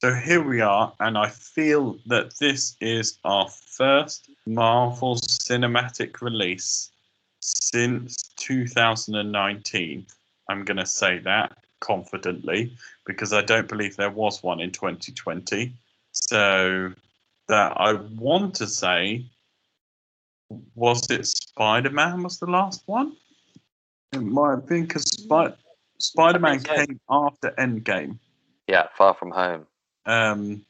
So here we are, and I feel that this is our first Marvel cinematic release since 2019. I'm going to say that confidently because I don't believe there was one in 2020. So that I want to say, was it Spider Man was the last one? It might have been because Spi- Spider Man came after Endgame Yeah, Far From Home. Um,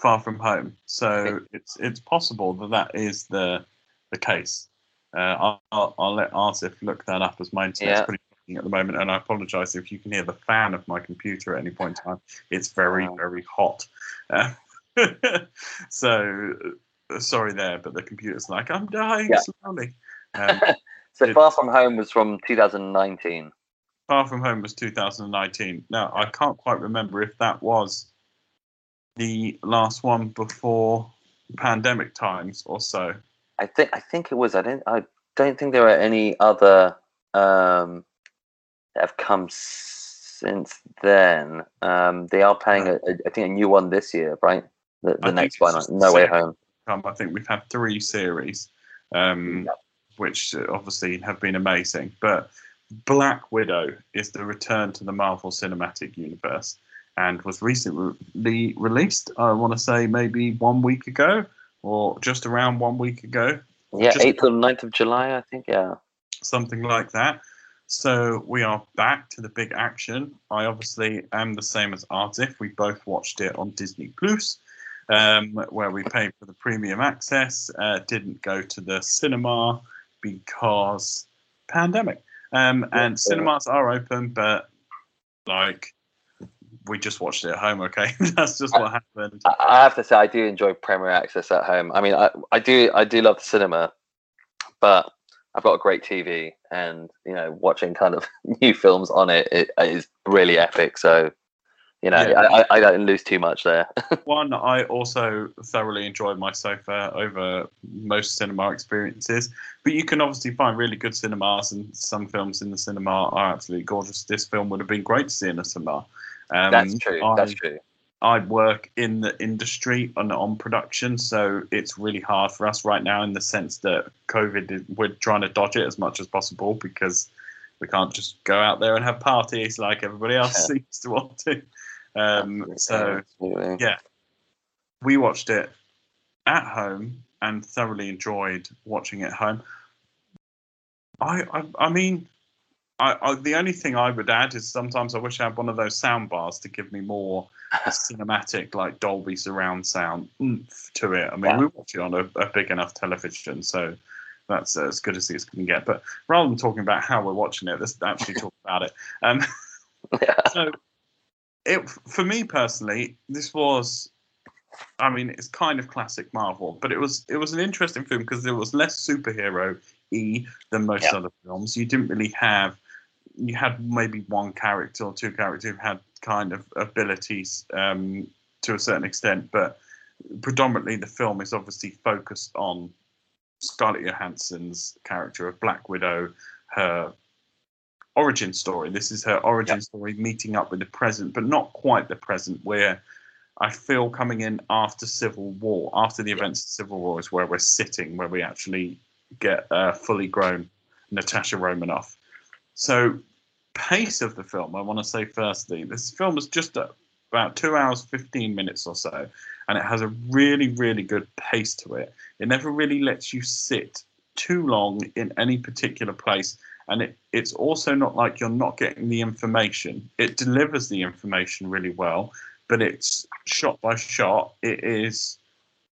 Far From Home. So it's it's possible that that is the the case. Uh, I'll, I'll, I'll let Artif look that up as my internet's Yeah. pretty fucking at the moment, and I apologise if you can hear the fan of my computer at any point in time. It's very Wow. very hot. Uh, so sorry there, but the computer's like I'm dying Yeah. slowly. Um, So It's- Far From Home was from 2019. Far From Home was 2019. Now I can't quite remember if that was the last one before pandemic times or so. I think I think it was. I don't. I don't think there are any other um, that have come since then. Um, they are playing a, a, I think a new one this year, right? The, the next one, No Way. Home. Um, I think we've had three series, um, which uh, obviously have been amazing. But Black Widow is the return to the Marvel Cinematic Universe and was recently released. I want to say maybe one week ago or just around one week ago. Yeah, Just- eighth or 9th of July, I think. Yeah. something like that. So we are back to the big action. I obviously am the same as Artif. We both watched it on Disney Plus, um, where we paid for the premium access. Uh, didn't go to the cinema because pandemic. Um, Yeah, and cinemas are open, but like we just watched it at home. Okay, that's just what happened. I, I have to say, I do enjoy Premier Access at home. I mean, I, I do I do love the cinema, but I've got a great TV, and you know, watching kind of new films on it, it is really epic. So, you know, Yeah. I, I, I don't lose too much there. One, I also thoroughly enjoyed my sofa over most cinema experiences. But you can obviously find really good cinemas, and some films in the cinema are absolutely gorgeous. This film would have been great to see in a cinema. Um, That's true. I, That's true. I work in the industry on on production, so it's really hard for us right now in the sense that COVID, is, we're trying to dodge it as much as possible because we can't just go out there and have parties like everybody else Yeah. seems to want to. Um, so Absolutely. yeah. we watched it at home and thoroughly enjoyed watching it at home. I, I, I mean, I, I, the only thing I would add is sometimes I wish I had one of those sound bars to give me more cinematic, like Dolby surround sound oomph to it. I mean, Yeah. we watch it on a, a big enough television, so that's uh, as good as it can get. But rather than talking about how we're watching it, let's actually talk about it. Um, Yeah. so it for me personally this was i mean it's kind of classic marvel but it was it was an interesting film because there was less superhero e than most Yeah. other films you didn't really have you had maybe one character or two characters who had kind of abilities um, to a certain extent but predominantly the film is obviously focused on scarlett johansson's character of black widow her origin story. This is her origin story meeting up with the present, but not quite the present, where I feel coming in after Civil War, after the events of Civil War, is where we're sitting, where we actually get a fully grown Natasha Romanoff. So, pace of the film, I want to say firstly, this film is just a, about two hours, 15 minutes or so, and it has a really, really good pace to it. It never really lets you sit too long in any particular place and it, it's also not like you're not getting the information. It delivers the information really well, but it's shot by shot. It is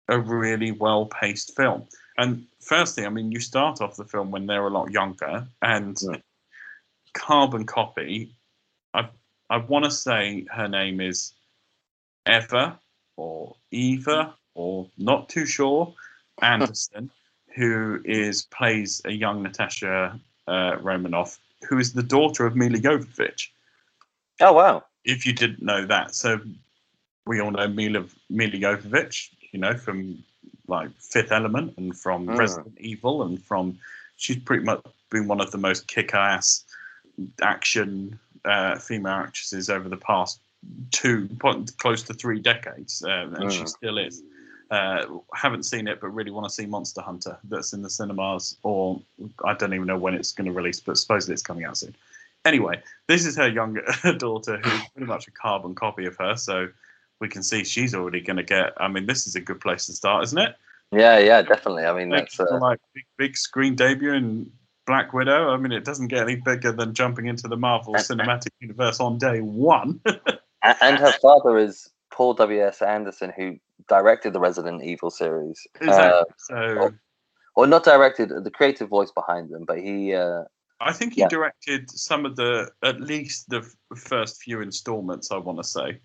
a really well paced film. And firstly, I mean, you start off the film when they're a lot younger, and Yeah. Carbon Copy. I I want to say her name is Eva or Eva or not too sure Anderson, who is plays a young Natasha uh, Romanoff, who is the daughter of Milla Jovovich. Oh wow! If you didn't know that, so we all know Milla Milla Jovovich, you know, from like Fifth Element and from Mm. Resident Evil and from she's pretty much been one of the most kick-ass action uh, female actresses over the past two, close to three decades, um, and she Mm. still is. Uh, haven't seen it, but really want to see Monster Hunter that's in the cinemas, or I don't even know when it's going to release, but supposedly it's coming out soon. Anyway, this is her younger daughter, who's pretty much a carbon copy of her, so we can see she's already going to get. I mean, this is a good place to start, isn't it? Yeah, yeah, definitely. I mean, that's uh, like big, big screen debut in Black Widow. I mean, it doesn't get any bigger than jumping into the Marvel Cinematic Universe on day one. and her father is Paul W S Anderson, who directed the Resident Evil series. exactly. Uh, so or not directed, the creative voice behind them, but he. Uh, I think he yeah. directed some of the, at least the f- first few installments. I want to say.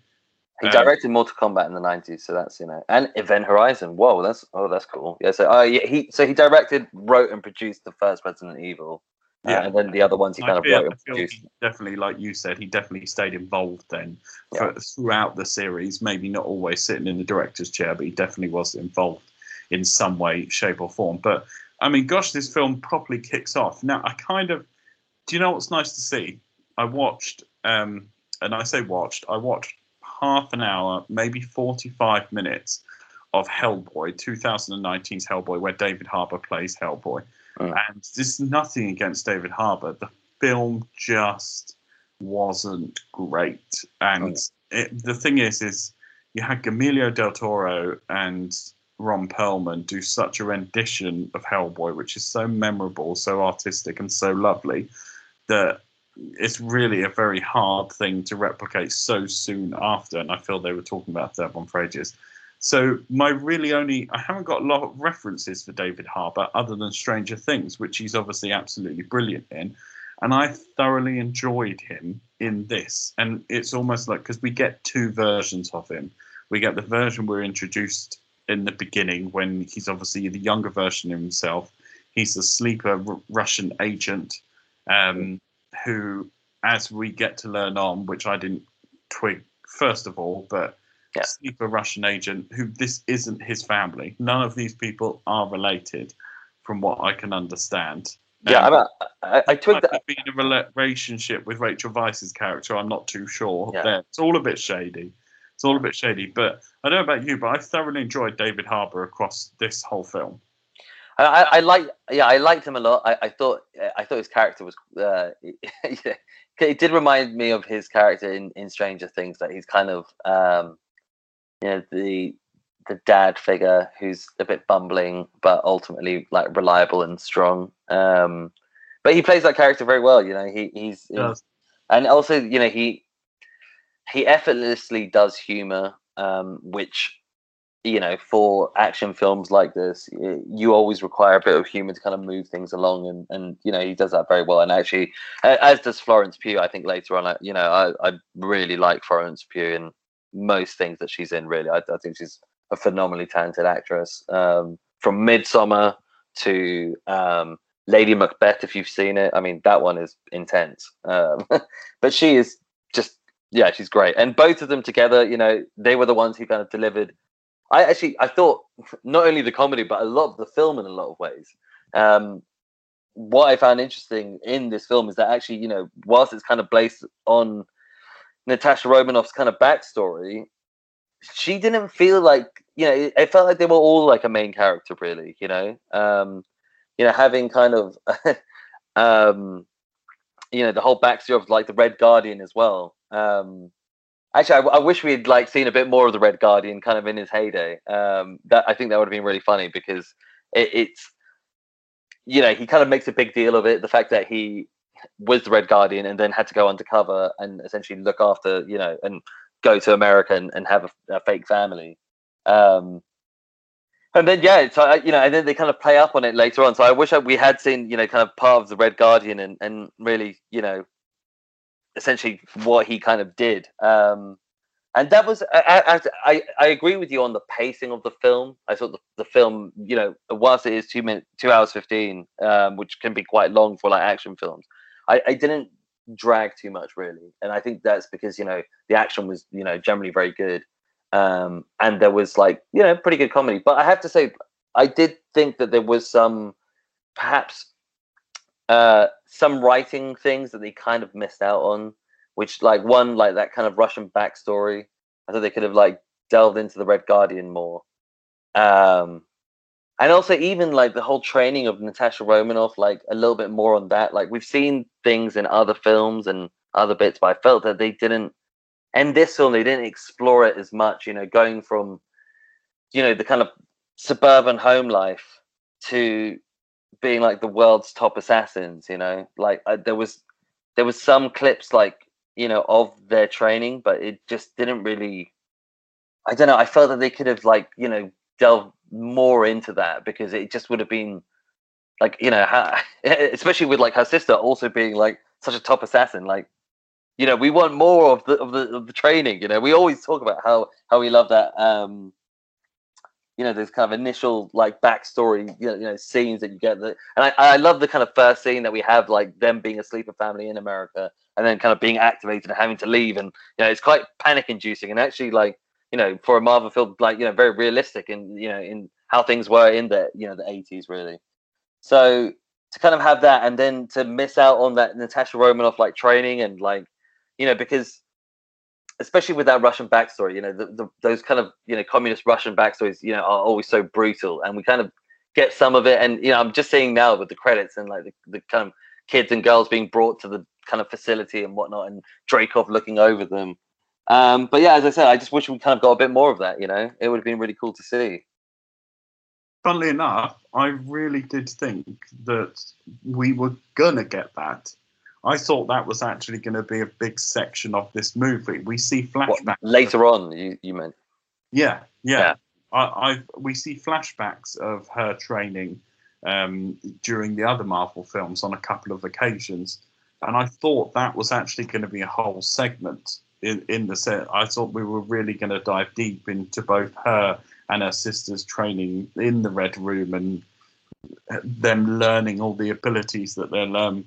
He Um, directed Mortal Kombat in the nineties, so that's you know, and Event Horizon. Whoa, that's oh, that's cool. Yeah, so oh yeah, he so he directed, wrote, and produced the first Resident Evil. uh, Yeah. and then the other ones he I kind of wrote and produced. definitely, like you said, he definitely stayed involved then for, throughout the series. Maybe not always sitting in the director's chair, but he definitely was involved in some way, shape, or form. But I mean, gosh, this film properly kicks off. Now, I kind of, do you know what's nice to see? I watched, um, and I say watched, I watched half an hour, maybe 45 minutes of Hellboy, 2019's Hellboy, where David Harbour plays Hellboy. Mm. And this is nothing against David Harbour. The film just wasn't great. And it, the thing is, is you had Guillermo del Toro and Ron Perlman do such a rendition of Hellboy, which is so memorable, so artistic, and so lovely that it's really a very hard thing to replicate so soon after. And I feel they were talking about that one for ages. So my really only I haven't got a lot of references for David Harbour other than Stranger Things, which he's obviously absolutely brilliant in. And I thoroughly enjoyed him in this. And it's almost like because we get two versions of him. We get the version we're introduced in the beginning when he's obviously the younger version of himself. He's a sleeper R- Russian agent um, who, as we get to learn on, which I didn't twig first of all, but Yeah. sleeper Russian agent who this isn't his family. None of these people are related, from what I can understand. Yeah, Um, I, I twigged that. be in a relationship with Rachel Weisz's character. I'm not too sure. Yeah. There, it's all a bit shady. It's all a bit shady. But I don't know about you, but I thoroughly enjoyed David Harbour across this whole film. I, I, like, yeah, I liked him a lot. I, I thought, I thought his character was, uh, yeah, it did remind me of his character in, in Stranger Things. That he's kind of, um, you know, the the dad figure who's a bit bumbling, but ultimately like reliable and strong. Um, but he plays that character very well. You know, he he's, he's and also you know he he effortlessly does humor um which you know for action films like this you always require a bit of humor to kind of move things along and and you know he does that very well. And actually as does florence pugh i think later on. You know i i really like florence pugh in most things that she's in really. I, I think she's a phenomenally talented actress. Um from midsommar to um lady macbeth if you've seen it. I mean that one is intense. Um but she is just yeah she's great. And both of them together you know they were the ones who kind of delivered i actually i thought not only the comedy but lot of the film in a lot of ways. Um what i found interesting in this film is that actually you know whilst it's kind of based on natasha romanoff's kind of backstory she didn't feel like you know it, it felt like they were all like a main character really you know? Um you know having kind of um you know the whole backstory of like the red guardian as well. Um actually I, I wish we had like seen a bit more of the red guardian kind of in his heyday um that i think that would have been really funny because it, it's you know he kind of makes a big deal of it the fact that he was the red guardian and then had to go undercover and essentially look after you know and go to america and, and have a, a fake family um and then yeah, so I, you know, and then they kind of play up on it later on. So I wish I, we had seen you know kind of part of the Red Guardian and and really you know essentially what he kind of did. Um, and that was I, I I agree with you on the pacing of the film. I thought the, the film, you know, whilst it is two minutes, two hours fifteen, um, which can be quite long for like action films, I, I didn't drag too much really, and I think that's because you know the action was you know generally very good, um, and there was like you know pretty good comedy. But I have to say, I did think that there was some perhaps uh, some writing things that they kind of missed out on which like one like that kind of Russian backstory. I thought they could have like delved into the Red Guardian more. Um, and also even like the whole training of Natasha Romanoff, like a little bit more on that. Like we've seen things in other films and other bits, but I felt that they didn't. And this film, they didn't explore it as much. You know, going from, you know, the kind of suburban home life to being like the world's top assassins. You know, like uh, there was there was some clips like you know, of their training, but it just didn't really. I don't know. I felt that they could have like you know delved more into that because it just would have been like you know, how, especially with like her sister also being like such a top assassin. Like, you know, we want more of the of the of the training. You know, we always talk about how how we love that um you know, there's kind of initial like backstory, you know, you know scenes that you get. That, and I, I love the kind of first scene that we have, like them being a sleeper family in America, and then kind of being activated and having to leave, and you know, it's quite panic-inducing, and actually, like, you know, for a Marvel film, like, you know, very realistic, and you know, in how things were in the, you know, the 80s, really. So to kind of have that, and then to miss out on that Natasha Romanoff like training, and like, you know, because especially with that Russian backstory, you know, the, the, those kind of you know communist Russian backstories, you know, are always so brutal, and we kind of get some of it. And you know, I'm just seeing now with the credits and like the, the kind of kids and girls being brought to the kind of facility and whatnot, and Dreykov looking over them. Um, but yeah, as I said, I just wish we kind of got a bit more of that. You know, it would have been really cool to see. Funnily enough, I really did think that we were gonna get that I thought that was actually going to be a big section of this movie. We see flashbacks what, later on. You you meant? Yeah, yeah. yeah. I, I we see flashbacks of her training um, during the other Marvel films on a couple of occasions, and I thought that was actually going to be a whole segment in in the set. I thought we were really going to dive deep into both her and her sister's training in the Red Room and them learning all the abilities that they'll learn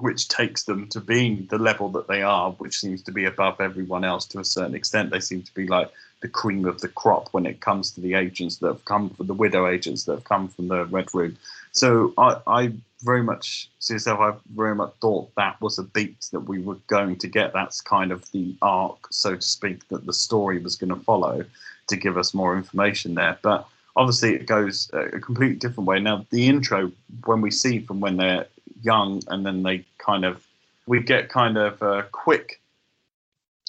which takes them to being the level that they are, which seems to be above everyone else to a certain extent. They seem to be like the cream of the crop when it comes to the agents that have come from the widow agents that have come from the Red Room. So I, I very much see yourself. I very much thought that was a beat that we were going to get. That's kind of the arc, so to speak, that the story was going to follow to give us more information there. But obviously, it goes a completely different way. Now, the intro, when we see from when they're young, and then they kind of we get kind of a quick.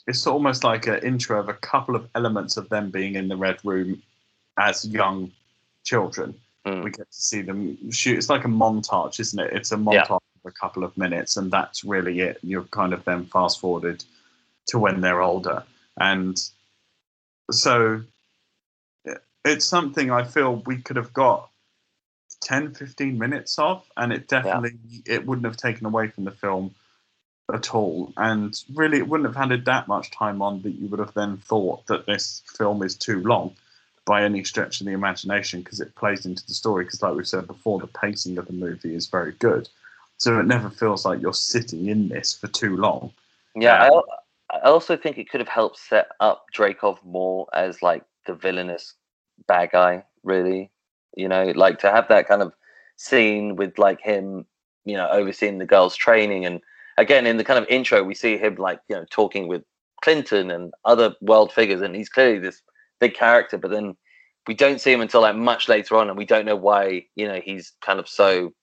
It's almost like an intro of a couple of elements of them being in the red room as young children. Mm. We get to see them shoot. It's like a montage, isn't it? It's a montage yeah. of a couple of minutes, and that's really it. You're kind of then fast forwarded to when they're older, and so it's something I feel we could have got 10 15 minutes of and it definitely yeah. it wouldn't have taken away from the film at all. And really it wouldn't have added that much time on that you would have then thought that this film is too long by any stretch of the imagination because it plays into the story. Because like we said before the pacing of the movie is very good. So it never feels like you're sitting in this for too long. Yeah um, I, I also think it could have helped set up Dreykov more as like the villainous bad guy really you know, like to have that kind of scene with like him, you know, overseeing the girls' training. And again, in the kind of intro, we see him like, you know, talking with Clinton and other world figures. And he's clearly this big character, but then we don't see him until like much later on. And we don't know why, you know, he's kind of so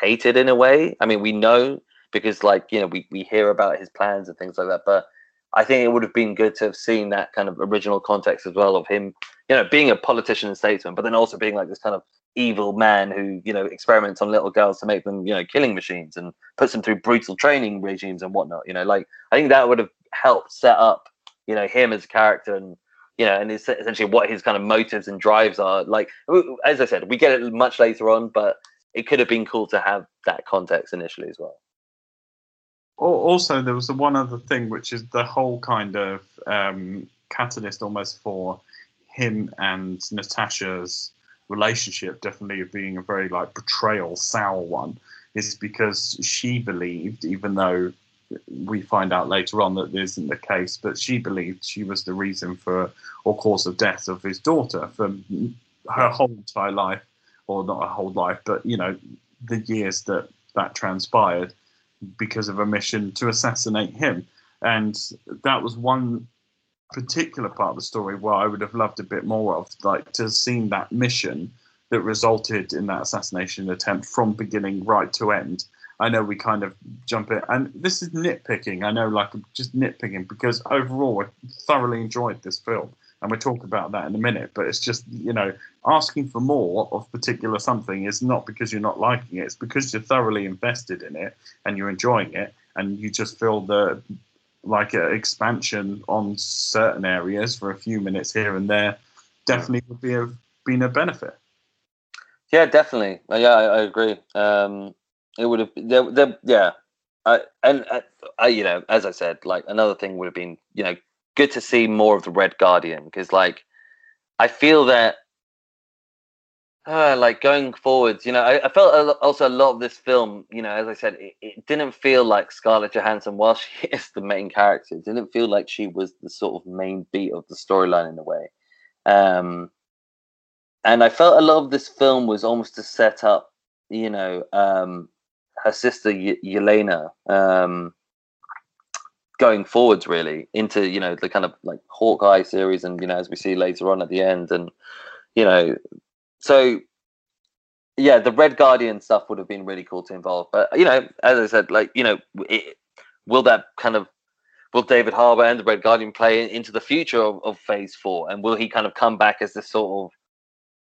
hated in a way. I mean, we know because like, you know, we, we hear about his plans and things like that. But I think it would have been good to have seen that kind of original context as well of him, you know, being a politician and statesman, but then also being like this kind of evil man who, you know, experiments on little girls to make them, you know, killing machines and puts them through brutal training regimes and whatnot. You know, like I think that would have helped set up, you know, him as a character and you know, and it's essentially what his kind of motives and drives are. Like as I said, we get it much later on, but it could have been cool to have that context initially as well also there was the one other thing which is the whole kind of um, catalyst almost for him and Natasha's relationship definitely being a very like betrayal sour one is because she believed even though we find out later on that this isn't the case but she believed she was the reason for or cause of death of his daughter for her whole entire life or not her whole life but you know the years that that transpired because of a mission to assassinate him. And that was one particular part of the story where I would have loved a bit more of, like to have seen that mission that resulted in that assassination attempt from beginning right to end. I know we kind of jump it, and this is nitpicking. I know, like just nitpicking because overall, I thoroughly enjoyed this film, and we'll talk about that in a minute. But it's just you know, asking for more of particular something is not because you're not liking it; it's because you're thoroughly invested in it and you're enjoying it, and you just feel the like an expansion on certain areas for a few minutes here and there definitely would be a been a benefit. Yeah, definitely. Uh, yeah, I, I agree. Um, it would have there, yeah. I, and uh, I, you know, as I said, like another thing would have been, you know, good to see more of the Red Guardian because, like, I feel that uh, like going forwards, you know, I, I felt also a lot of this film, you know, as I said, it, it, didn't feel like Scarlett Johansson, while she is the main character, it didn't feel like she was the sort of main beat of the storyline in a way. Um, and I felt a lot of this film was almost to set up, you know, um, her sister y- Yelena um, going forwards really into, you know, the kind of like Hawkeye series, and you know, as we see later on at the end, and you know, so yeah, the Red Guardian stuff would have been really cool to involve. But you know, as I said, like you know, it, will that kind of will David Harbour and the Red Guardian play into the future of, of Phase Four, and will he kind of come back as this sort of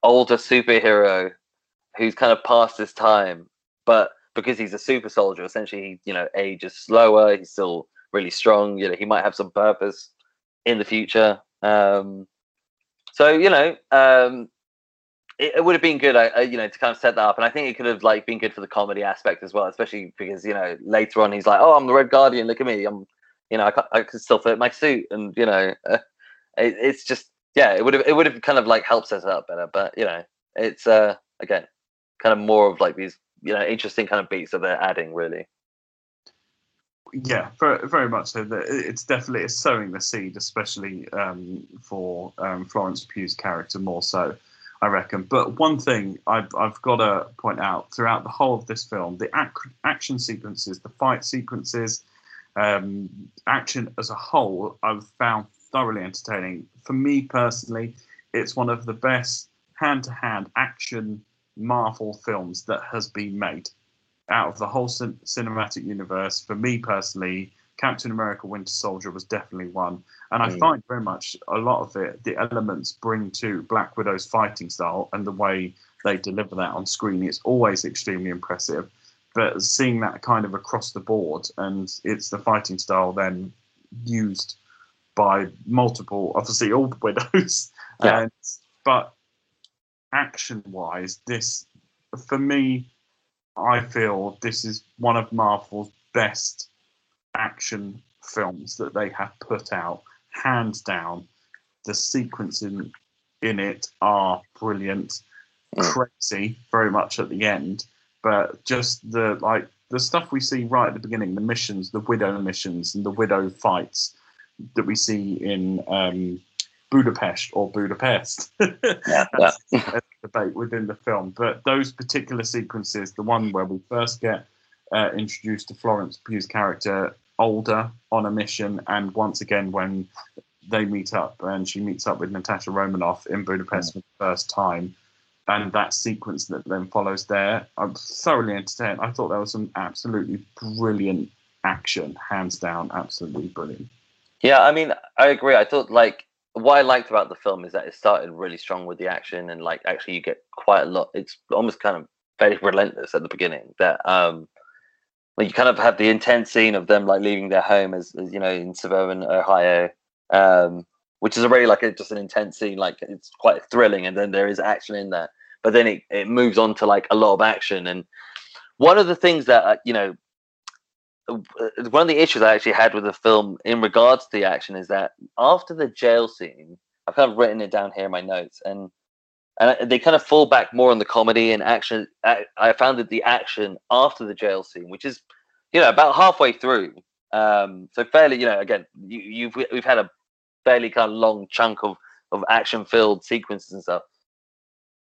older superhero who's kind of past his time, but because he's a super soldier, essentially, you know, ages slower. He's still really strong. You know, he might have some purpose in the future. Um, so you know, um, it, it would have been good, uh, you know, to kind of set that up, and I think it could have like been good for the comedy aspect as well, especially because you know later on he's like, "Oh, I'm the Red Guardian. Look at me. I'm, you know, I, can, I can still fit my suit," and you know, uh, it, it's just yeah, it would have it would have kind of like helped set it up better, but you know, it's uh again kind of more of like these you know interesting kind of beats that they're adding really yeah, very, very much so. It's definitely it's sowing the seed, especially um, for um, Florence Pugh's character more so. I reckon. But one thing I've, I've got to point out throughout the whole of this film, the ac- action sequences, the fight sequences, um, action as a whole, I've found thoroughly entertaining. For me personally, it's one of the best hand-to-hand action Marvel films that has been made out of the whole cin- cinematic universe. For me personally, Captain America Winter Soldier was definitely one. And I mm. find very much a lot of it, the elements bring to Black Widow's fighting style and the way they deliver that on screen. It's always extremely impressive. But seeing that kind of across the board, and it's the fighting style then used by multiple, obviously all the widows. Yeah. And, but action wise, this, for me, I feel this is one of Marvel's best action films that they have put out, hands down. The sequences in, it are brilliant, mm. crazy, very much at the end, but just the like the stuff we see right at the beginning, the missions, the widow missions, and the widow fights that we see in um, Budapest or Budapest. yeah, yeah. a debate within the film, but those particular sequences, the one where we first get uh, introduced to Florence Pugh's character older on a mission, and once again when they meet up and she meets up with Natasha Romanoff in Budapest for the first time, and that sequence that then follows there, I'm thoroughly entertained. I thought there was some absolutely brilliant action, hands down, absolutely brilliant. Yeah, I mean, I agree. I thought like what I liked about the film is that it started really strong with the action, and like actually you get quite a lot. It's almost kind of very relentless at the beginning. That um, like you kind of have the intense scene of them like leaving their home as, as you know in suburban Ohio, um, which is already like a, just an intense scene. Like it's quite thrilling, and then there is action in there. But then it, it moves on to like a lot of action. And one of the things that uh, you know uh, one of the issues I actually had with the film in regards to the action is that after the jail scene, I've kind of written it down here in my notes, and and they kind of fall back more on the comedy and action. I, I found that the action after the jail scene, which is you know about halfway through, um, so fairly, you know, again, you, you've we've had a fairly kind of long chunk of of action filled sequences and stuff.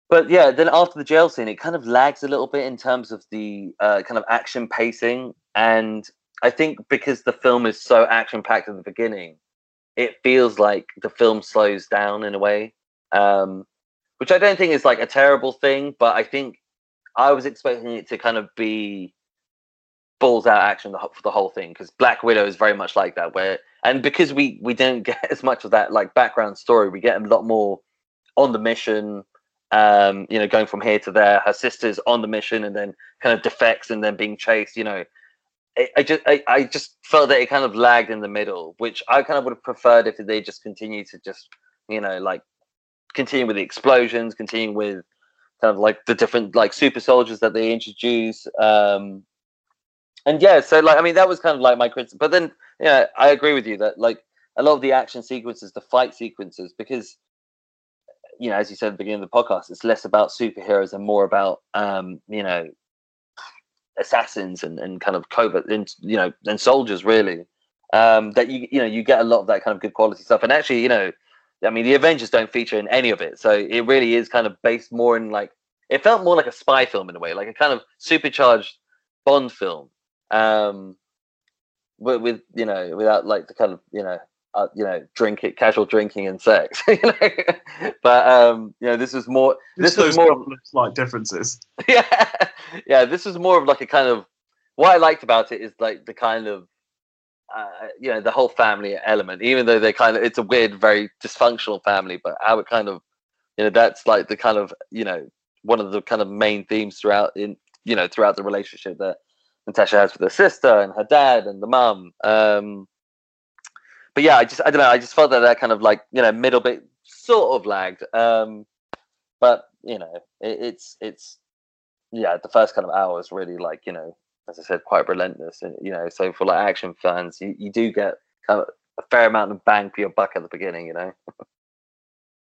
But yeah, then after the jail scene, it kind of lags a little bit in terms of the uh, kind of action pacing. And I think because the film is so action packed at the beginning, it feels like the film slows down in a way, um, which I don't think is like a terrible thing. But I think I was expecting it to kind of be balls out action for the whole thing because Black Widow is very much like that. Where and because we we don't get as much of that like background story, we get a lot more on the mission. Um, you know, going from here to there. Her sister's on the mission and then kind of defects and then being chased. You know, I, I just I, I just felt that it kind of lagged in the middle, which I kind of would have preferred if they just continued to just you know like continue with the explosions, continue with kind of like the different like super soldiers that they introduce. Um, and yeah, so like I mean that was kind of like my criticism. But then yeah, I agree with you that like a lot of the action sequences, the fight sequences, because you know, as you said at the beginning of the podcast, it's less about superheroes and more about um, you know assassins and, and kind of covert and you know and soldiers really. Um, that you you know you get a lot of that kind of good quality stuff. And actually, you know, I mean the Avengers don't feature in any of it, so it really is kind of based more in like it felt more like a spy film in a way, like a kind of supercharged Bond film um, with, with you know without like the kind of you know uh, you know drink it casual drinking and sex you know? But um you know this is more this is more of, slight differences. Yeah yeah this is more of like a kind of what i liked about it is like the kind of uh, you know the whole family element even though they kind of it's a weird very dysfunctional family but how it kind of you know that's like the kind of you know one of the kind of main themes throughout in you know throughout the relationship that Natasha has with her sister and her dad and the mum. Um, but yeah, I just I don't know. I just felt that that kind of like you know middle bit sort of lagged. Um, but you know, it, it's it's yeah, the first kind of hour is really like you know, as I said, quite relentless. And you know, so for like action fans, you, you do get kind of a fair amount of bang for your buck at the beginning. You know.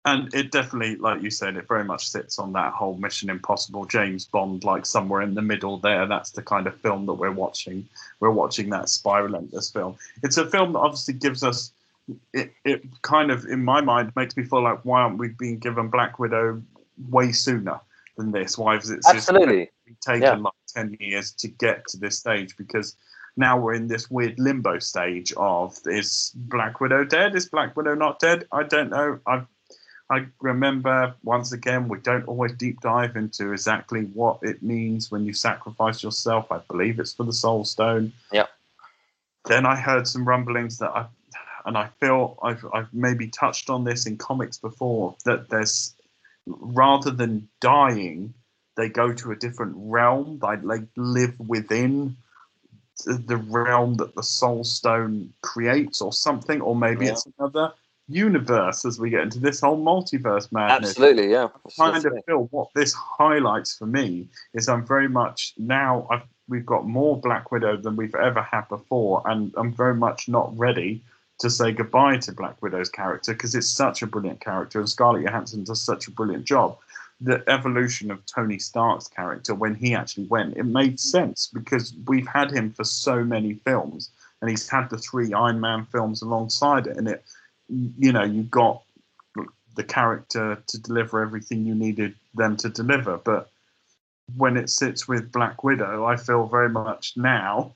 and it definitely, like you said, it very much sits on that whole Mission Impossible, James Bond, like somewhere in the middle there. That's the kind of film that we're watching. We're watching that spy relentless film. It's a film that obviously gives us. It, it kind of, in my mind, makes me feel like why aren't we being given Black Widow way sooner than this? Why is it absolutely taken yeah. like ten years to get to this stage? Because now we're in this weird limbo stage of is Black Widow dead? Is Black Widow not dead? I don't know. I've I remember once again, we don't always deep dive into exactly what it means when you sacrifice yourself. I believe it's for the soul stone. Yeah. Then I heard some rumblings that I, and I feel I've, I've maybe touched on this in comics before that there's rather than dying, they go to a different realm. They, they live within the realm that the soul stone creates or something, or maybe yeah. it's another universe as we get into this whole multiverse madness. Absolutely, yeah. I kind of feel what this highlights for me is I'm very much now I've, we've got more Black Widow than we've ever had before, and I'm very much not ready to say goodbye to Black Widow's character because it's such a brilliant character, and Scarlett Johansson does such a brilliant job. The evolution of Tony Stark's character when he actually went, it made sense because we've had him for so many films, and he's had the three Iron Man films alongside it, and it you know you got the character to deliver everything you needed them to deliver but when it sits with black widow i feel very much now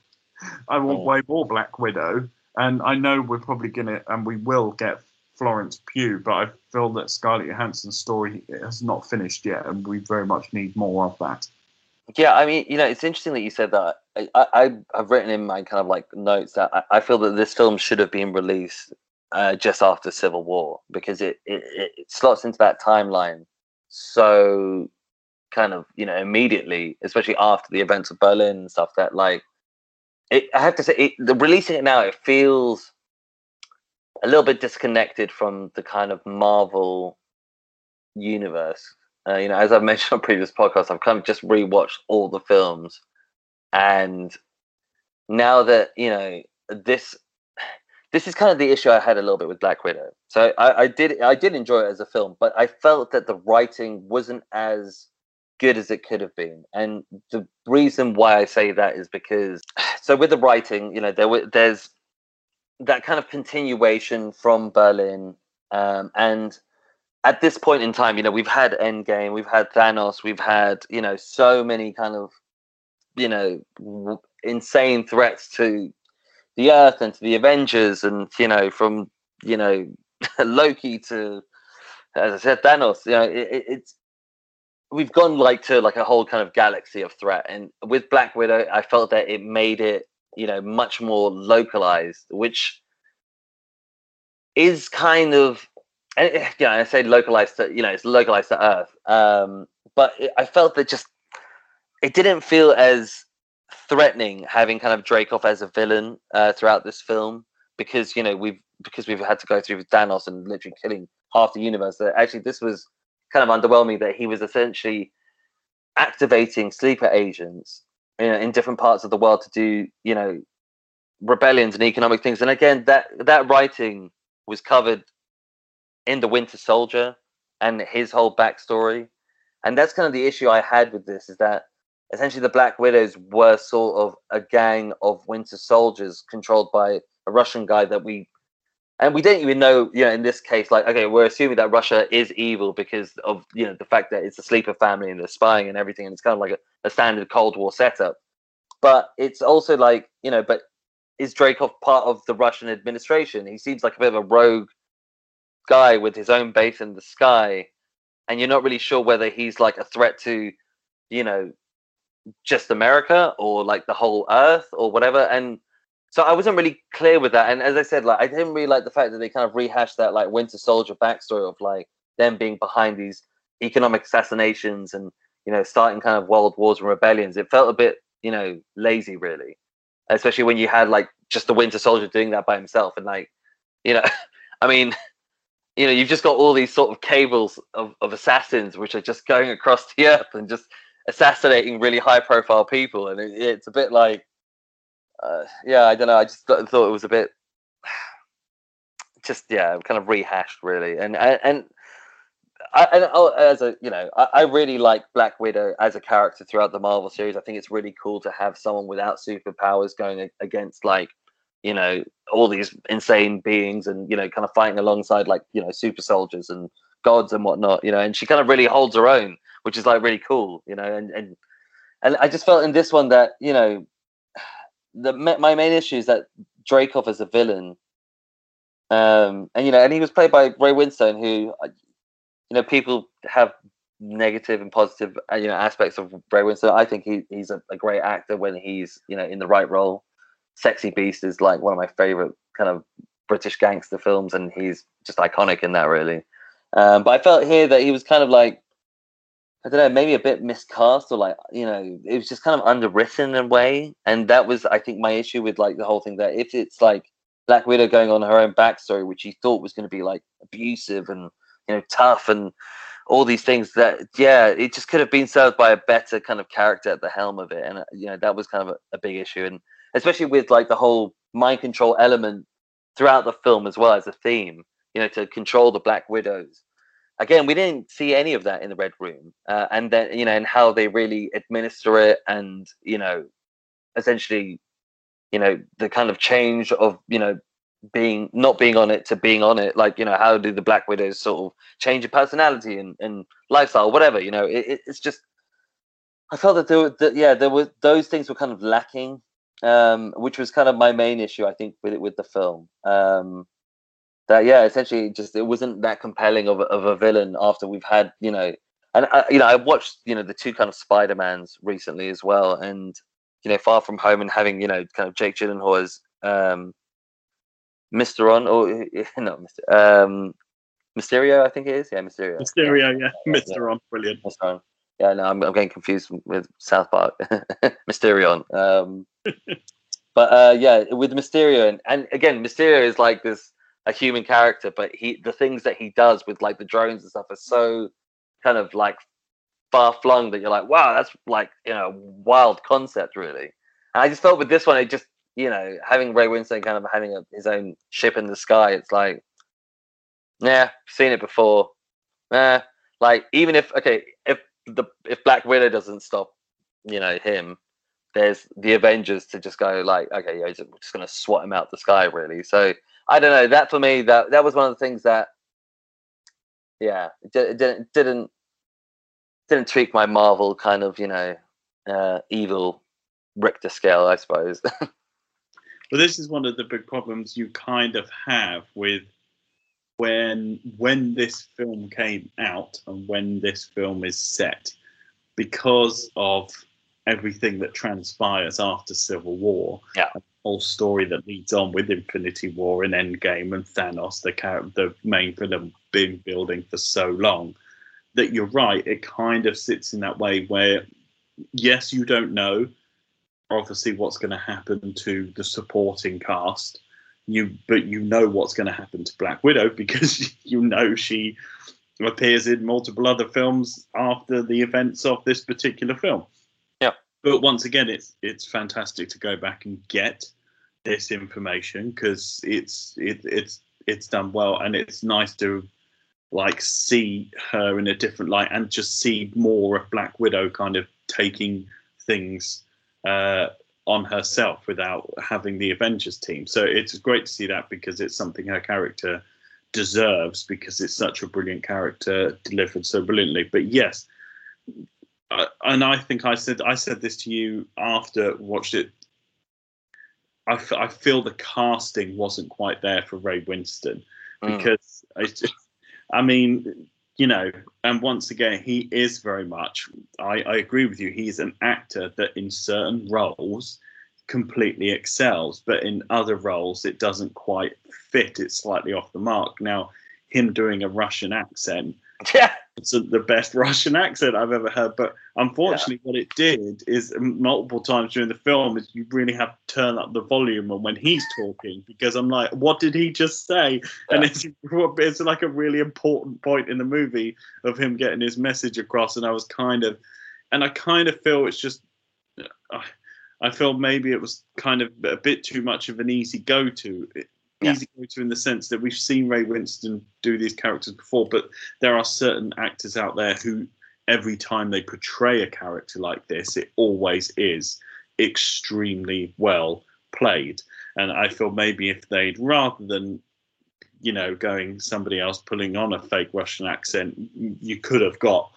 i want oh. way more black widow and i know we're probably gonna and we will get florence pugh but i feel that scarlett johansson's story has not finished yet and we very much need more of that yeah, I mean, you know, it's interesting that you said that. I, I have written in my kind of like notes that I, I, feel that this film should have been released uh, just after Civil War because it, it, it slots into that timeline so kind of you know immediately, especially after the events of Berlin and stuff. That like it, I have to say, it, the releasing it now, it feels a little bit disconnected from the kind of Marvel universe. Uh, you know, as I've mentioned on previous podcasts, I've kind of just rewatched all the films, and now that you know this this is kind of the issue I had a little bit with Black Widow. So I, I, did I did enjoy it as a film, but I felt that the writing wasn't as good as it could have been. And the reason why I say that is because so with the writing, you know, there were there's that kind of continuation from Berlin, um, and at this point in time, you know, we've had Endgame, we've had Thanos, we've had you know so many kind of you know insane threats to the Earth and to the Avengers, and you know, from you know Loki to, as I said, Thanos. You know, it, it's we've gone like to like a whole kind of galaxy of threat, and with Black Widow, I felt that it made it you know much more localized, which is kind of and yeah, I say localized to you know it's localized to Earth, um, but it, I felt that just it didn't feel as threatening having kind of Dreykov as a villain uh, throughout this film because you know we've because we've had to go through with Thanos and literally killing half the universe. That actually this was kind of underwhelming that he was essentially activating sleeper agents you know, in different parts of the world to do you know rebellions and economic things. And again, that that writing was covered in the Winter Soldier and his whole backstory. And that's kind of the issue I had with this is that essentially the Black Widows were sort of a gang of Winter Soldiers controlled by a Russian guy that we and we didn't even know, you know, in this case, like, okay, we're assuming that Russia is evil because of, you know, the fact that it's a sleeper family and they're spying and everything, and it's kind of like a, a standard Cold War setup. But it's also like, you know, but is Dreykov part of the Russian administration? He seems like a bit of a rogue guy with his own base in the sky, and you're not really sure whether he's like a threat to, you know, just America or like the whole Earth or whatever. And so I wasn't really clear with that. And as I said, like I didn't really like the fact that they kind of rehashed that like Winter Soldier backstory of like them being behind these economic assassinations and you know starting kind of world wars and rebellions. It felt a bit you know lazy, really, especially when you had like just the Winter Soldier doing that by himself and like you know, I mean. You know, you've just got all these sort of cables of, of assassins which are just going across the earth and just assassinating really high profile people, and it, it's a bit like, uh, yeah, I don't know. I just th- thought it was a bit, just yeah, kind of rehashed really, and and. and I, and oh, as a you know, I, I, really like Black Widow as a character throughout the Marvel series. I think it's really cool to have someone without superpowers going against like, you know, all these insane beings and you know, kind of fighting alongside like you know, super soldiers and gods and whatnot. You know, and she kind of really holds her own which is like really cool, you know. And and and I just felt in this one that you know, the my main issue is that Dreykov as a villain, um, and you know, and he was played by Ray Winstone, who uh, you know people have negative and positive uh, you know aspects of Ray Winstone. I think he he's a, a great actor when he's you know in the right role. Sexy Beast is like one of my favorite kind of British gangster films, and he's just iconic in that, really. Um, but I felt here that he was kind of like I don't know, maybe a bit miscast or like, you know, it was just kind of underwritten in a way. And that was, I think, my issue with like the whole thing that if it's like Black Widow going on her own backstory, which he thought was going to be like abusive and, you know, tough and all these things that, yeah, it just could have been served by a better kind of character at the helm of it. And, uh, you know, that was kind of a, a big issue. And especially with like the whole mind control element throughout the film as well as a theme, you know, to control the Black Widows again, we didn't see any of that in the Red Room, uh, and then you know, and how they really administer it, and you know, essentially, you know, the kind of change of you know being not being on it to being on it like you know how do the black widows sort of change your personality and, and lifestyle whatever you know it, it's just i felt that there were that, yeah there were those things were kind of lacking um which was kind of my main issue i think with it with the film um that yeah, essentially just it wasn't that compelling of a, of a villain after we've had you know, and I, you know I watched you know the two kind of Spider Mans recently as well, and you know Far From Home and having you know kind of Jake Gyllenhaal as um, Mysteron or not Mister um, Mysterio, I think it is. Yeah, Mysterio. Mysterio, yeah, yeah. Mysteron, brilliant. Mysteron. Yeah, no, I'm, I'm getting confused with South Park. Mysterion. Um, but uh, yeah, with Mysterio, and, and again, Mysterio is like this a human character, but he the things that he does with like the drones and stuff are so kind of like far flung that you're like, wow, that's like you know wild concept really. And I just felt with this one, it just you know, having Ray Winstone kind of having a, his own ship in the sky, it's like, yeah, seen it before. Eh, like even if okay, if the if Black Widow doesn't stop, you know, him, there's the Avengers to just go like, okay, yeah, we're just gonna swat him out the sky, really. So I don't know. That for me, that that was one of the things that, yeah, didn't didn't didn't tweak my Marvel kind of you know uh, evil Richter scale, I suppose. well, this is one of the big problems you kind of have with when when this film came out and when this film is set, because of everything that transpires after Civil War. Yeah. Whole story that leads on with Infinity War and Endgame and Thanos, the character, the main villain been building for so long, that you're right. It kind of sits in that way where, yes, you don't know, obviously what's going to happen to the supporting cast, you but you know what's going to happen to Black Widow because you know she appears in multiple other films after the events of this particular film. But once again, it's it's fantastic to go back and get this information because it's it, it's it's done well and it's nice to like see her in a different light and just see more of Black Widow kind of taking things uh, on herself without having the Avengers team. So it's great to see that because it's something her character deserves because it's such a brilliant character delivered so brilliantly. But yes, and I think I said I said this to you after watched it. I, f- I feel the casting wasn't quite there for Ray Winstone mm. because I, just, I mean, you know, and once again, he is very much. I, I agree with you. He's an actor that in certain roles completely excels, but in other roles it doesn't quite fit. It's slightly off the mark. Now, him doing a Russian accent yeah. It's the best Russian accent I've ever heard. But unfortunately, yeah. what it did is multiple times during the film is you really have to turn up the volume when he's talking because I'm like, what did he just say? Yeah. And it's it's like a really important point in the movie of him getting his message across. And I was kind of, and I kind of feel it's just. I, I feel maybe it was kind of a bit too much of an easy go to easy go to in the sense that we've seen Ray Winstone do these characters before, but there are certain actors out there who every time they portray a character like this, it always is extremely well played. And I feel maybe if they'd rather than you know going somebody else pulling on a fake Russian accent, you could have got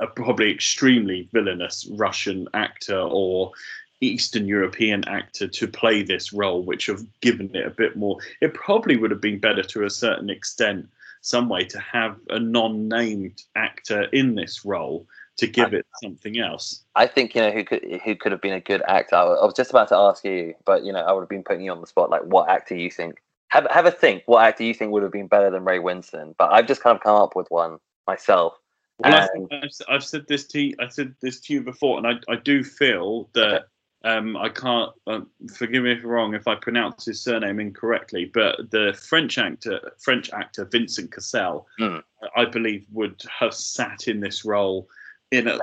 a probably extremely villainous Russian actor or Eastern European actor to play this role, which have given it a bit more. It probably would have been better to a certain extent, some way, to have a non-named actor in this role to give I, it something else. I think you know who could who could have been a good actor. I was just about to ask you, but you know I would have been putting you on the spot. Like, what actor you think? Have have a think. What actor you think would have been better than Ray Winstone? But I've just kind of come up with one myself. Well, and... I've, I've, said this to you, I said this to you before, and I, I do feel that okay. Um, I can't uh, forgive me if I'm wrong if I pronounce his surname incorrectly, but the French actor, French actor Vincent Cassel, mm. I believe would have sat in this role in a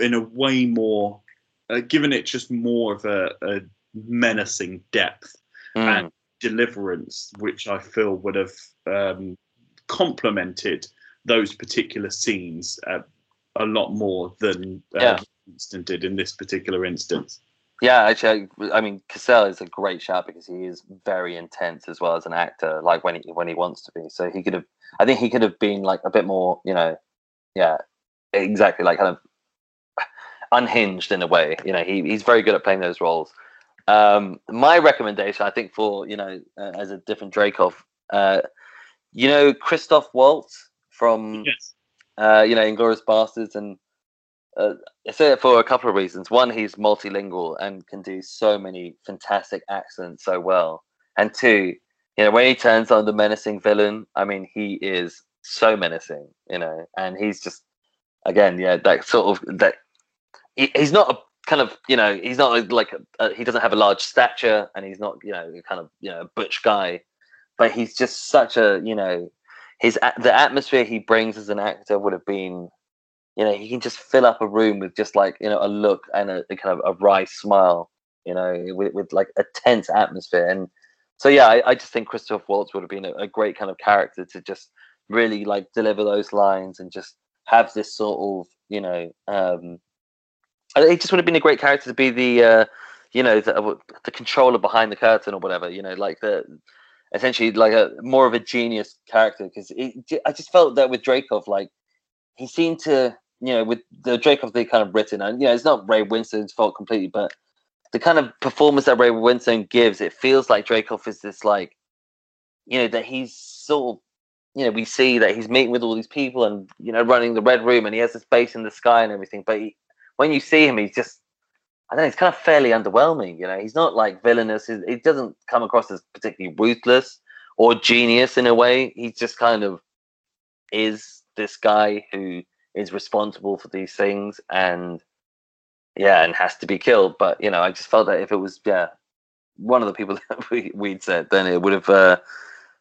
in a way more, uh, given it just more of a, a menacing depth mm. and deliverance, which I feel would have um, complemented those particular scenes uh, a lot more than uh, yeah. Winstone did in this particular instance. Yeah, actually, I mean, Cassel is a great shot because he is very intense as well as an actor. Like when he when he wants to be, so he could have. I think he could have been like a bit more, you know, yeah, exactly, like kind of unhinged in a way. You know, he he's very good at playing those roles. Um, my recommendation, I think, for you know, uh, as a different Dreykov, uh, you know, Christoph Waltz from, yes. uh, you know, Inglourious Basterds and uh, I say it for a couple of reasons. One, he's multilingual and can do so many fantastic accents so well. And two, you know, when he turns on the menacing villain, I mean, he is so menacing, you know, and he's just, again, yeah, that sort of that. He, he's not a kind of, you know, he's not like a, a, he doesn't have a large stature, and he's not, you know, kind of, you know, butch guy, but he's just such a, you know, his the atmosphere he brings as an actor would have been you know, he can just fill up a room with just like you know a look and a, a kind of a wry smile. you know, with, with like a tense atmosphere. And so, yeah, I, I just think Christoph Waltz would have been a, a, great kind of character to just really like deliver those lines and just have this sort of, you know, um, it just would have been a great character to be the, uh, you know, the, the controller behind the curtain or whatever, you know, like the essentially like a more of a genius character because I just felt that with Dreykov, like he seemed to, you know, with the Dreykov they kind of written, and you know, it's not Ray Winstone's fault completely, but the kind of performance that Ray Winstone gives, it feels like Dreykov is this like, you know, that he's sort of, you know, we see that he's meeting with all these people and you know running the red room, and he has this base in the sky and everything. But he, when you see him, he's just, I don't know, he's kind of fairly underwhelming. You know, he's not like villainous. He doesn't come across as particularly ruthless or genius in a way. He's just kind of is this guy who is responsible for these things and yeah, and has to be killed. But you know, I just felt that if it was yeah, one of the people that we, we'd said, then it would have. Uh,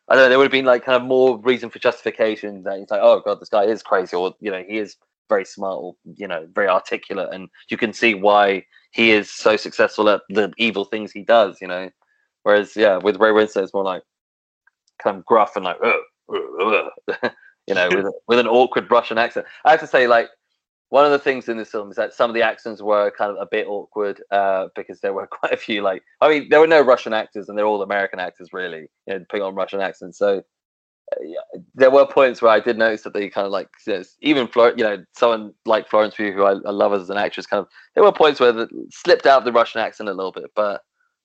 I don't know. There would have been like kind of more reason for justification that he's like, oh god, this guy is crazy, or you know, he is very smart, or you know, very articulate, and you can see why he is so successful at the evil things he does. You know, whereas yeah, with Ray Winstone, it's more like kind of gruff and like, you know, with with an awkward Russian accent. I have to say, like one of the things in this film is that some of the accents were kind of a bit awkward uh, because there were quite a few like I mean there were no Russian actors and they're all American actors really, you know, putting on Russian accents. So uh, yeah, there were points where I did notice that they kind of like you know, even Flor- you know someone like Florence Pugh who I, I, love as an actress kind of there were points where they slipped out the Russian accent a little bit, but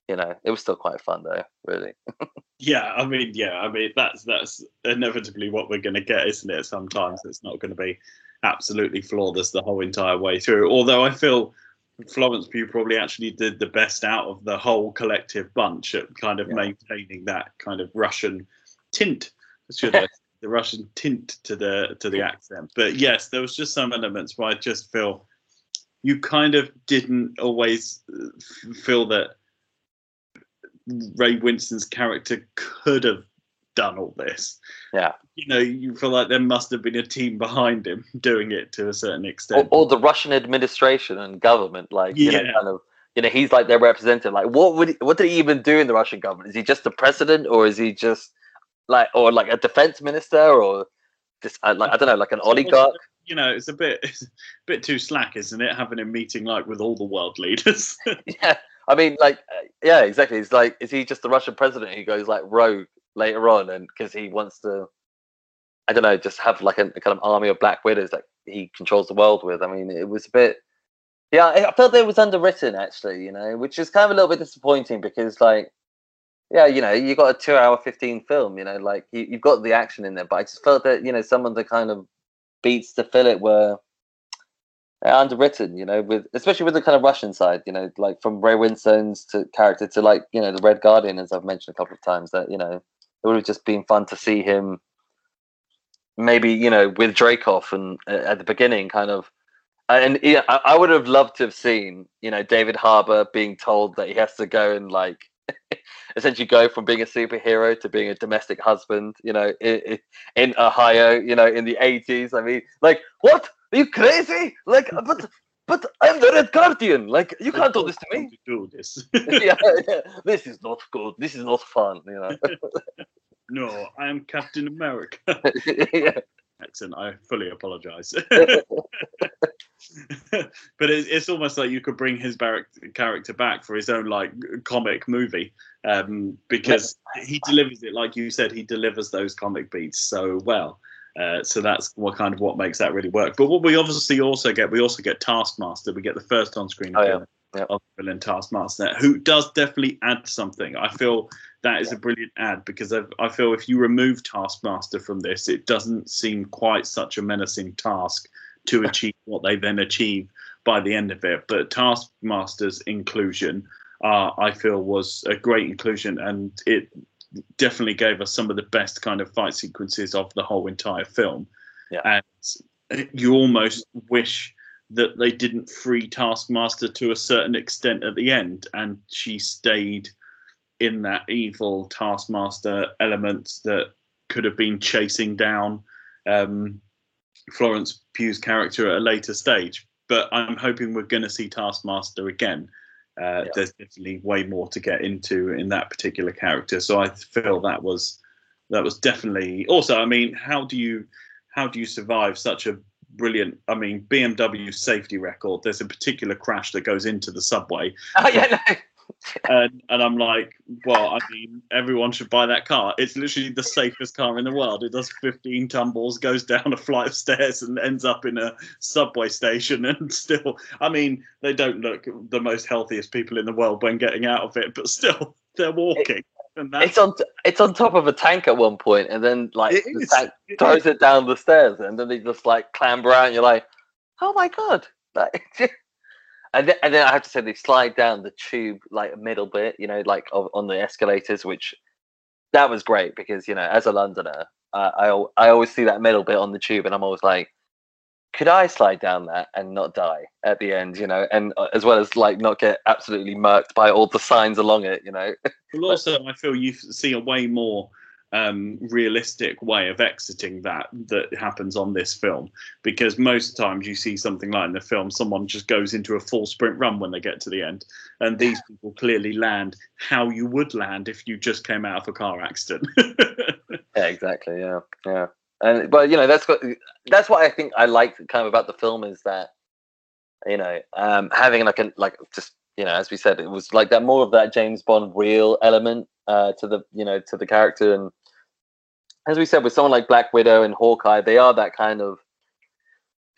you know it was still quite fun though, really. yeah, I mean, yeah, I mean that's that's inevitably what we're going to get, isn't it? Sometimes it's not going to be absolutely flawless the whole entire way through. Although I feel Florence Pugh probably actually did the best out of the whole collective bunch at kind of yeah. maintaining that kind of Russian tint, should I the Russian tint to the to the accent. But yes, there was just some elements where I just feel you kind of didn't always uh, feel that Ray Winstone's character could have done all this. Yeah. You know, you feel like there must have been a team behind him doing it to a certain extent. Or, or the Russian administration and government, like, yeah. you know, kind of, you know, he's like their representative. Like, what would, he, what did he even do in the Russian government? Is he just the president or is he just like, or like a defense minister or just, uh, like, I don't know, like an oligarch? You know, it's a bit, it's a bit too slack, isn't it? Having a meeting like with all the world leaders. yeah. I mean, like, uh, yeah, exactly. It's like, is he just the Russian president who goes like rogue later on, and because he wants to, I don't know, just have like a, a, kind of army of Black Widows that he controls the world with. I mean, it was a bit, yeah, I felt it was underwritten actually, you know, which is kind of a little bit disappointing because like, yeah, you know, you got a two-hour, fifteen film, you know, like you, you've got the action in there, but I just felt that you know some of the kind of beats to fill it were underwritten, you know, with especially with the kind of Russian side, you know, like from Ray Winstone's to character to like, you know, the Red Guardian, as I've mentioned a couple of times, that, you know, it would have just been fun to see him maybe you know with Dreykov and uh, at the beginning kind of. And yeah, I, I would have loved to have seen you know David Harbour being told that he has to go and like essentially go from being a superhero to being a domestic husband you know in, in Ohio you know in the 80s I mean like what are you crazy like but but I'm the Red Guardian. Like you can't do this to me. To do this. yeah, yeah, this is not good. This is not fun. You know. no, I am Captain America. yeah. Accent. I fully apologize. but it's, it's almost like you could bring his character back for his own like comic movie um, because he delivers it like you said he delivers those comic beats so well uh, so that's what kind of what makes that really work. But what we obviously also get, we also get Taskmaster. We get the first on-screen oh, yeah. Yep. of villain Taskmaster, who does definitely add something. I feel that is yeah. a brilliant ad because I've, i feel if you remove Taskmaster from this, it doesn't seem quite such a menacing task to achieve what they then achieve by the end of it. But Taskmaster's inclusion, uh, I feel, was a great inclusion, and it definitely gave us some of the best kind of fight sequences of the whole entire film. Yeah. And you almost wish that they didn't free Taskmaster to a certain extent at the end, and she stayed in that evil Taskmaster element that could have been chasing down um, Florence Pugh's character at a later stage. But I'm hoping we're going to see Taskmaster again Uh, Yeah. There's definitely way more to get into in that particular character. So I feel that was that was definitely also. I mean, how do you how do you survive such a brilliant? I mean, BMW safety record. There's a particular crash that goes into the subway, Oh yeah, no. and, and I'm like, well, I mean, everyone should buy that car. It's literally the safest car in the world. It does 15 tumbles, goes down a flight of stairs, and ends up in a subway station. And still, I mean, they don't look the most healthiest people in the world when getting out of it, but still, they're walking. And that's It's on it's on top of a tank at one point, and then like It the is. tank It throws is. it down the stairs, and then they just like clamber out, and you're like, oh my god! Like, and then, and then I have to say they slide down the tube like a middle bit, you know, like of, on the escalators, which that was great because you know, as a Londoner, uh, I I always see that middle bit on the tube, and I'm always like. Could I slide down that and not die at the end, you know, and uh, as well as like not get absolutely murked by all the signs along it, you know? Well, also, I feel you see a way more um, realistic way of exiting that that happens on this film because most times you see something like in the film, someone just goes into a full sprint run when they get to the end, and these people clearly land how you would land if you just came out of a car accident. Yeah, exactly. Yeah, yeah. And but you know that's what that's what I think I like kind of about the film is that you know um, having like a like just you know as we said it was like that more of that James Bond real element uh, to the you know to the character. And as we said with someone like Black Widow and Hawkeye they are that kind of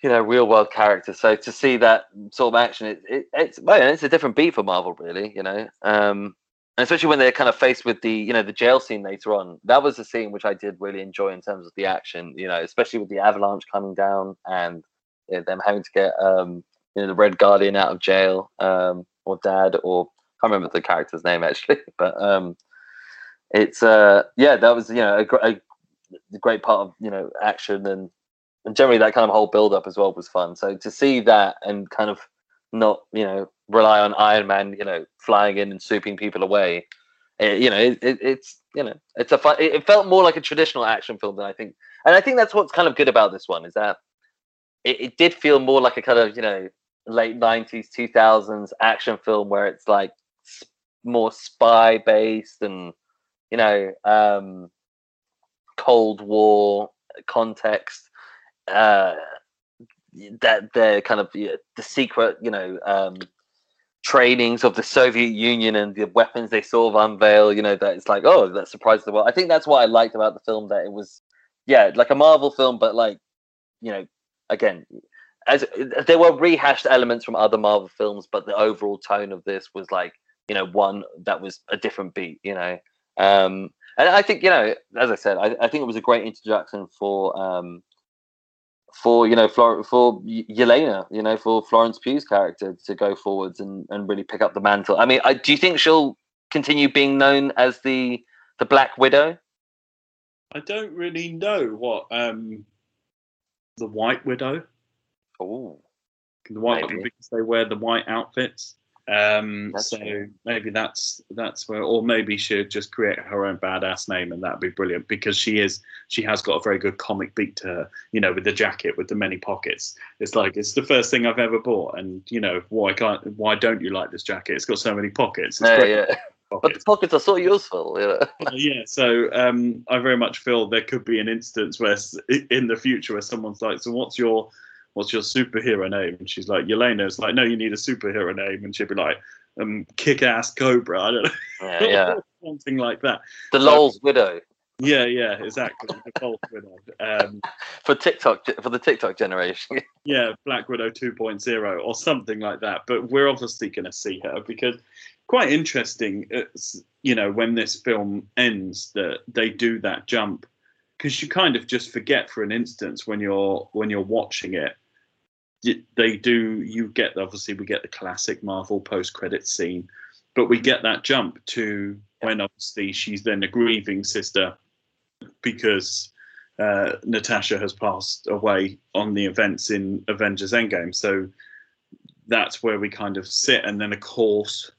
you know real world character. So to see that sort of action it, it it's well, it's a different beat for Marvel really you know. Um and especially when they're kind of faced with the you know the jail scene later on. That was a scene which i did really enjoy in terms of the action you know especially with the avalanche coming down and you know, them having to get um you know the red guardian out of jail. Um or dad or i can't remember the character's name actually but um it's uh yeah that was you know a, a, great part of you know action and and generally that kind of whole build up as well was fun so to see that and kind of not you know rely on Iron Man, you know, flying in and swooping people away. It, you know, it, it, it's you know, it's a fun. It, felt more like a traditional action film than I think, and I think that's what's kind of good about this one is that it did feel more like a kind of you know late nineties, two thousands action film where it's like more spy based and you know um, Cold War context. Uh, that they're kind of yeah, the secret, you know, um, trainings of the Soviet Union and the weapons they sort of unveil. You know, that it's like, oh, that surprised the world. I think that's what I liked about the film. That it was, yeah, like a Marvel film, but like, you know, again, as there were rehashed elements from other Marvel films, but the overall tone of this was like, you know, one that was a different beat. You know, um, and I think you know, as I said, I, I think it was a great introduction for. Um, for you know Flor- for Yelena, you know, for Florence Pugh's character to go forwards and, and really pick up the mantle. I mean, I, do you think she'll continue being known as the the Black Widow? I don't really know what um, the White Widow. Oh, The white Maybe. because they wear the white outfits. Um, so true. maybe that's that's where, or maybe she'd just create her own badass name, and that'd be brilliant because she is she has got a very good comic beat to her. You know, with the jacket with the many pockets. It's like it's the first thing I've ever bought, and you know why can't why don't you like this jacket? It's got so many pockets. It's yeah, great yeah. But the pockets are so useful. Know? Uh, yeah, so um, I very much feel there could be an instance where in the future where someone's like, "So what's your what's your superhero name?" And she's like, "Yelena." It's like, "No, you need a superhero name," and she'd be like, um, "Kick-ass Cobra." I don't know, yeah, yeah. something like that. The So- Lol's Widow Yeah, yeah, exactly. The Bolt Widow. Um, for TikTok for the TikTok generation. yeah, Black Widow 2.0 or something like that. But we're obviously going to see her because quite interesting. It's, you know, when this film ends, that they do that jump because you kind of just forget for an instance when you're when you're watching it. They do. You get obviously we get the classic Marvel post credit scene, but we get that jump to when obviously she's then a grieving sister because uh, Natasha has passed away on the events in Avengers Endgame. So that's where we kind of sit. And then, of course,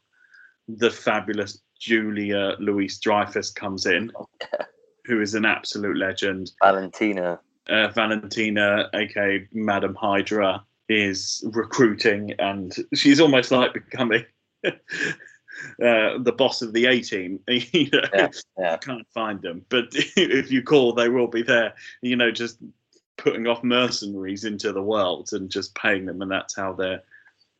the fabulous Julia Louise Dreyfus comes in, who is an absolute legend. Valentina. Uh, Valentina, aka Madam Hydra, is recruiting, and she's almost like becoming uh, the boss of the A team. you know, Yeah, yeah. can't find them, but if you call, they will be there. You know, just putting off mercenaries into the world and just paying them, and that's how they're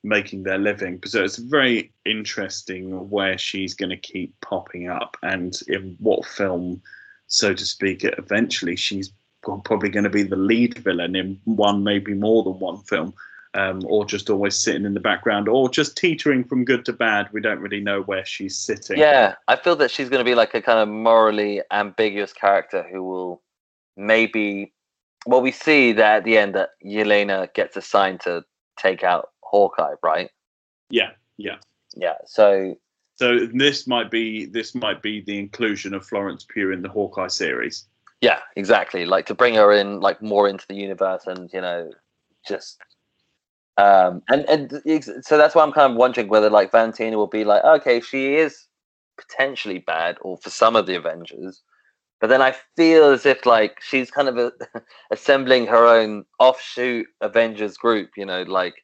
making their living. So it's very interesting where she's going to keep popping up and in what film, so to speak. Eventually, she's probably going to be the lead villain in one, maybe more than one film. Um, or just always sitting in the background, or just teetering from good to bad. We don't really know where she's sitting. Yeah, I feel that she's going to be like a kind of morally ambiguous character who will maybe. Well, we see that at the end that Yelena gets assigned to take out Hawkeye, right? yeah, yeah. Yeah. So So this might be this might be the inclusion of Florence Pugh in the Hawkeye series. yeah, exactly. Like to bring her in, like more into the universe, and you know, just. Um, and and so that's why I'm kind of wondering whether like Valentina will be like, okay, she is potentially bad, or for some of the Avengers, but then I feel as if like she's kind of a, assembling her own offshoot Avengers group, you know, like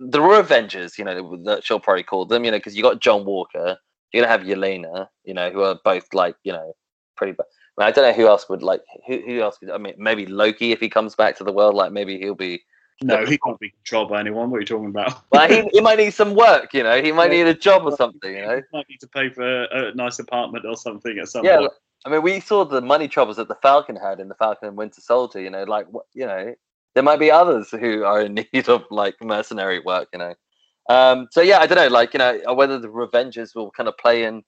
the were Avengers, you know, that she'll probably call them, you know, because you got John Walker, you're gonna have Yelena, you know, who are both like, you know, pretty. Ba- I, mean, I don't know who else would like who who else. Could, I mean, maybe Loki if he comes back to the world, like maybe he'll be. No, he can't be controlled by anyone. What are you talking about? Well, he, he might need some work, you know. He might Yeah. need a job or something, you know. He might need to pay for a nice apartment or something at some Yeah, point. I mean, we saw the money troubles that the Falcon had in the Falcon and Winter Soldier. You know, like what you know, there might be others who are in need of like mercenary work. You know, um, so yeah, I don't know, like you know, uh, whether the Revengers will kind of play in,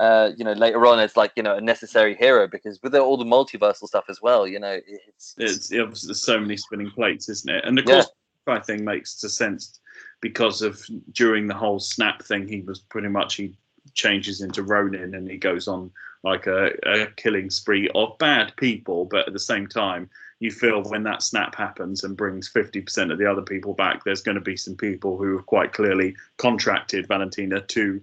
uh, you know, later on as like you know a necessary hero because with all the multiversal stuff as well, you know, it's, It's, it's there's so many spinning plates, isn't it? And of Yeah. course, I think makes sense because of during the whole snap thing, he was pretty much he changes into Ronin and he goes on like a, a killing spree of bad people, but at the same time, you feel when that snap happens and brings 50% of the other people back, there's going to be some people who have quite clearly contracted Valentina to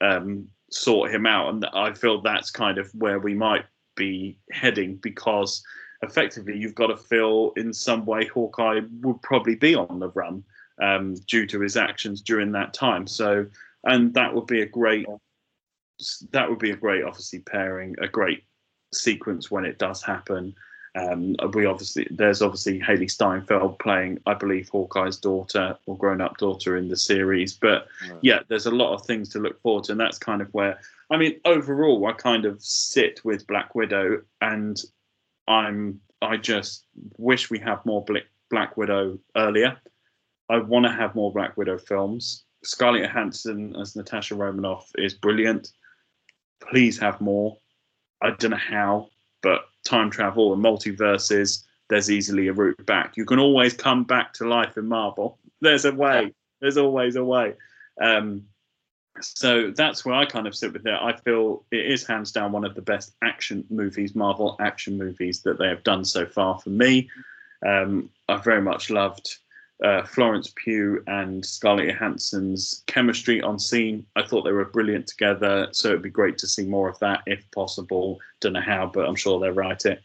um, sort him out. And I feel that's kind of where we might be heading because effectively you've got to feel in some way Hawkeye would probably be on the run um, due to his actions during that time. So, and that would be a great, that would be a great, obviously pairing, a great sequence when it does happen. Um, we obviously there's obviously Hailee Steinfeld playing, I believe, Hawkeye's daughter or grown-up daughter in the series. But Mm. yeah, there's a lot of things to look forward to, and that's kind of where I mean, overall, I kind of sit with Black Widow, and I'm I just wish we have more Black Widow earlier. I want to have more Black Widow films. Scarlett Johansson as Natasha Romanoff is brilliant. Please have more. I don't know how, but time travel and multiverses, there's easily a route back. You can always come back to life in Marvel. There's a way. There's always a way. Um, so that's where I kind of sit with it. I feel it is hands down one of the best action movies, Marvel action movies that they have done so far for me. Um, I very much loved uh, Florence Pugh and Scarlett Johansson's chemistry on scene. I thought they were brilliant together, so it'd be great to see more of that if possible. Don't know how, but I'm sure they'll write it.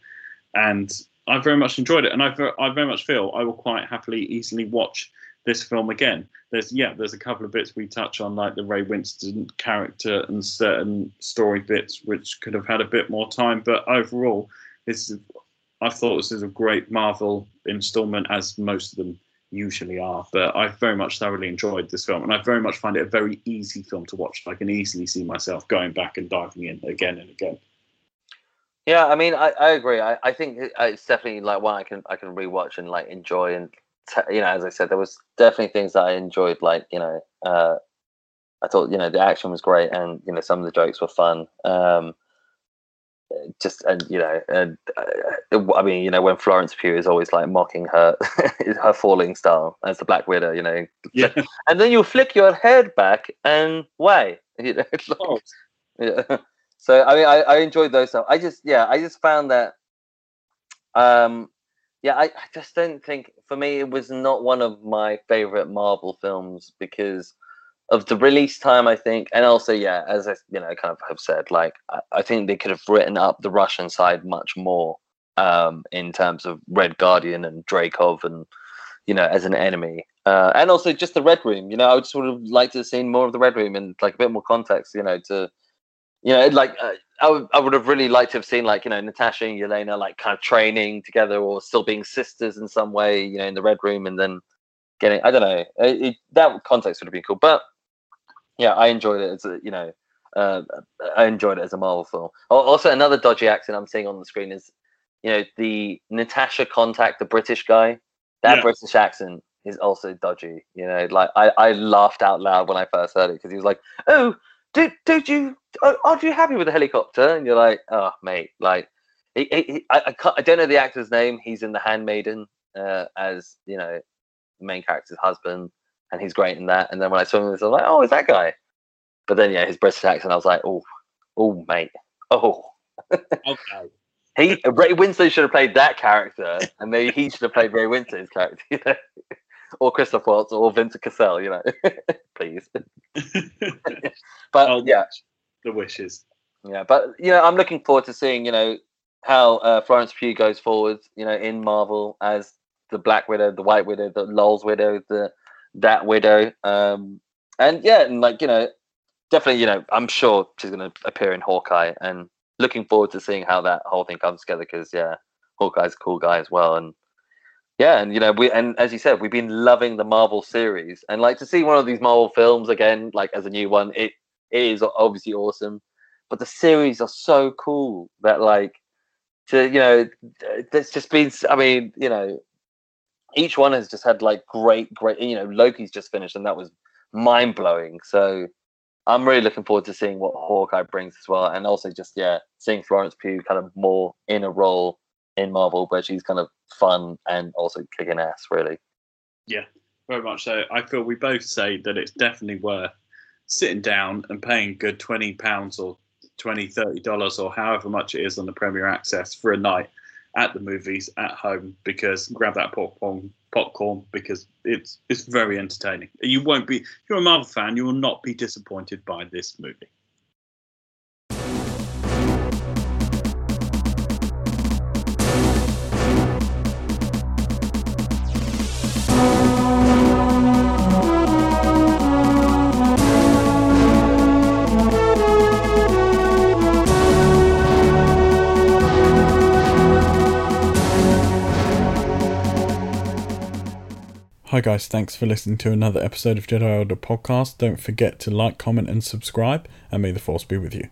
And I very much enjoyed it, and I, I very much feel I will quite happily, easily watch this film again. There's yeah, there's a couple of bits we touch on, like the Ray Winstone character and certain story bits which could have had a bit more time. But overall, this is, I thought this is a great Marvel installment, as most of them usually are. But I very much thoroughly enjoyed this film, and I very much find it a very easy film to watch. I can easily see myself going back and diving in again and again. Yeah, I mean, I, I agree. I, I think uh, it's definitely like one I can I can rewatch and like enjoy. And t- you know, as I said, there was definitely things that I enjoyed. Like you know, uh, I thought you know the action was great, and you know some of the jokes were fun. Um, just and you know, and uh, I mean, you know, when Florence Pugh is always like mocking her her falling style as the Black Widow, you know, Yeah. and then you flick your head back and way, you know, like, Oh, yeah. So I mean, I, I enjoyed those stuff. I just, yeah, I just found that, um, yeah, I, I just don't think for me it was not one of my favorite Marvel films because of the release time. I think, and also, yeah, as I, you know, kind of have said, like I, I think they could have written up the Russian side much more um, in terms of Red Guardian and Dreykov and you know, as an enemy. Uh, and also just the Red Room. You know, I would sort of like to have seen more of the Red Room and like a bit more context. You know, to you know, like uh, I would I would have really liked to have seen like you know Natasha and Yelena like kind of training together or still being sisters in some way. You know, in the Red Room and then getting I don't know it, it, that context would have been cool. But yeah, I enjoyed it as a you know. Uh, I enjoyed it as a Marvel film. Also, another dodgy accent I'm seeing on the screen is, you know, the Natasha contact, the British guy. That Yeah. British accent is also dodgy. You know, like I, I laughed out loud when I first heard it because he was like, "Oh, did did you? Oh, aren't you happy with the helicopter?" And you're like, "Oh, mate, like." He, he, he- I, I, can't, I don't know the actor's name. He's in The Handmaiden uh, as you know the main character's husband, and he's great in that. And then when I saw him, I was like, "Oh, is that guy?" But then yeah, his British accent, I was like, "Oh, oh, mate, oh." Okay. He Ray Winslow should have played that character, and maybe he should have played Ray Winstone's character, you know, or Christoph Waltz or Vincent Cassel, you know, please. But Oh, yeah, the wishes. yeah, but you know, I'm looking forward to seeing you know how uh, Florence Pugh goes forward, you know, in Marvel as the Black Widow, the White Widow, the Lol's Widow, the that Widow, um, and yeah, and like you know, definitely, you know, I'm sure she's going to appear in Hawkeye, and looking forward to seeing how that whole thing comes together because yeah, Hawkeye's a cool guy as well, and yeah, and you know, we and as you said, we've been loving the Marvel series, and like to see one of these Marvel films again, like as a new one, it, it is obviously awesome. But the series are so cool that like to you know, there's just been. I mean, you know, each one has just had like great, great. You know, Loki's just finished, and that was mind blowing. So I'm really looking forward to seeing what Hawkeye brings as well, and also just yeah, seeing Florence Pugh kind of more in a role in Marvel where she's kind of fun and also kicking ass. Really, Yeah, Very much so. I feel we both say that it's definitely worth sitting down and paying good twenty pounds or 20 30 dollars or however much it is on the Premier Access for a night at the movies at home because grab that popcorn popcorn because it's it's very entertaining. You won't be if you're a Marvel fan, you will not be disappointed by this movie. Hi guys, thanks for listening to another episode of Jedi Order Podcast. Don't forget to like, comment, and subscribe, and may the Force be with you.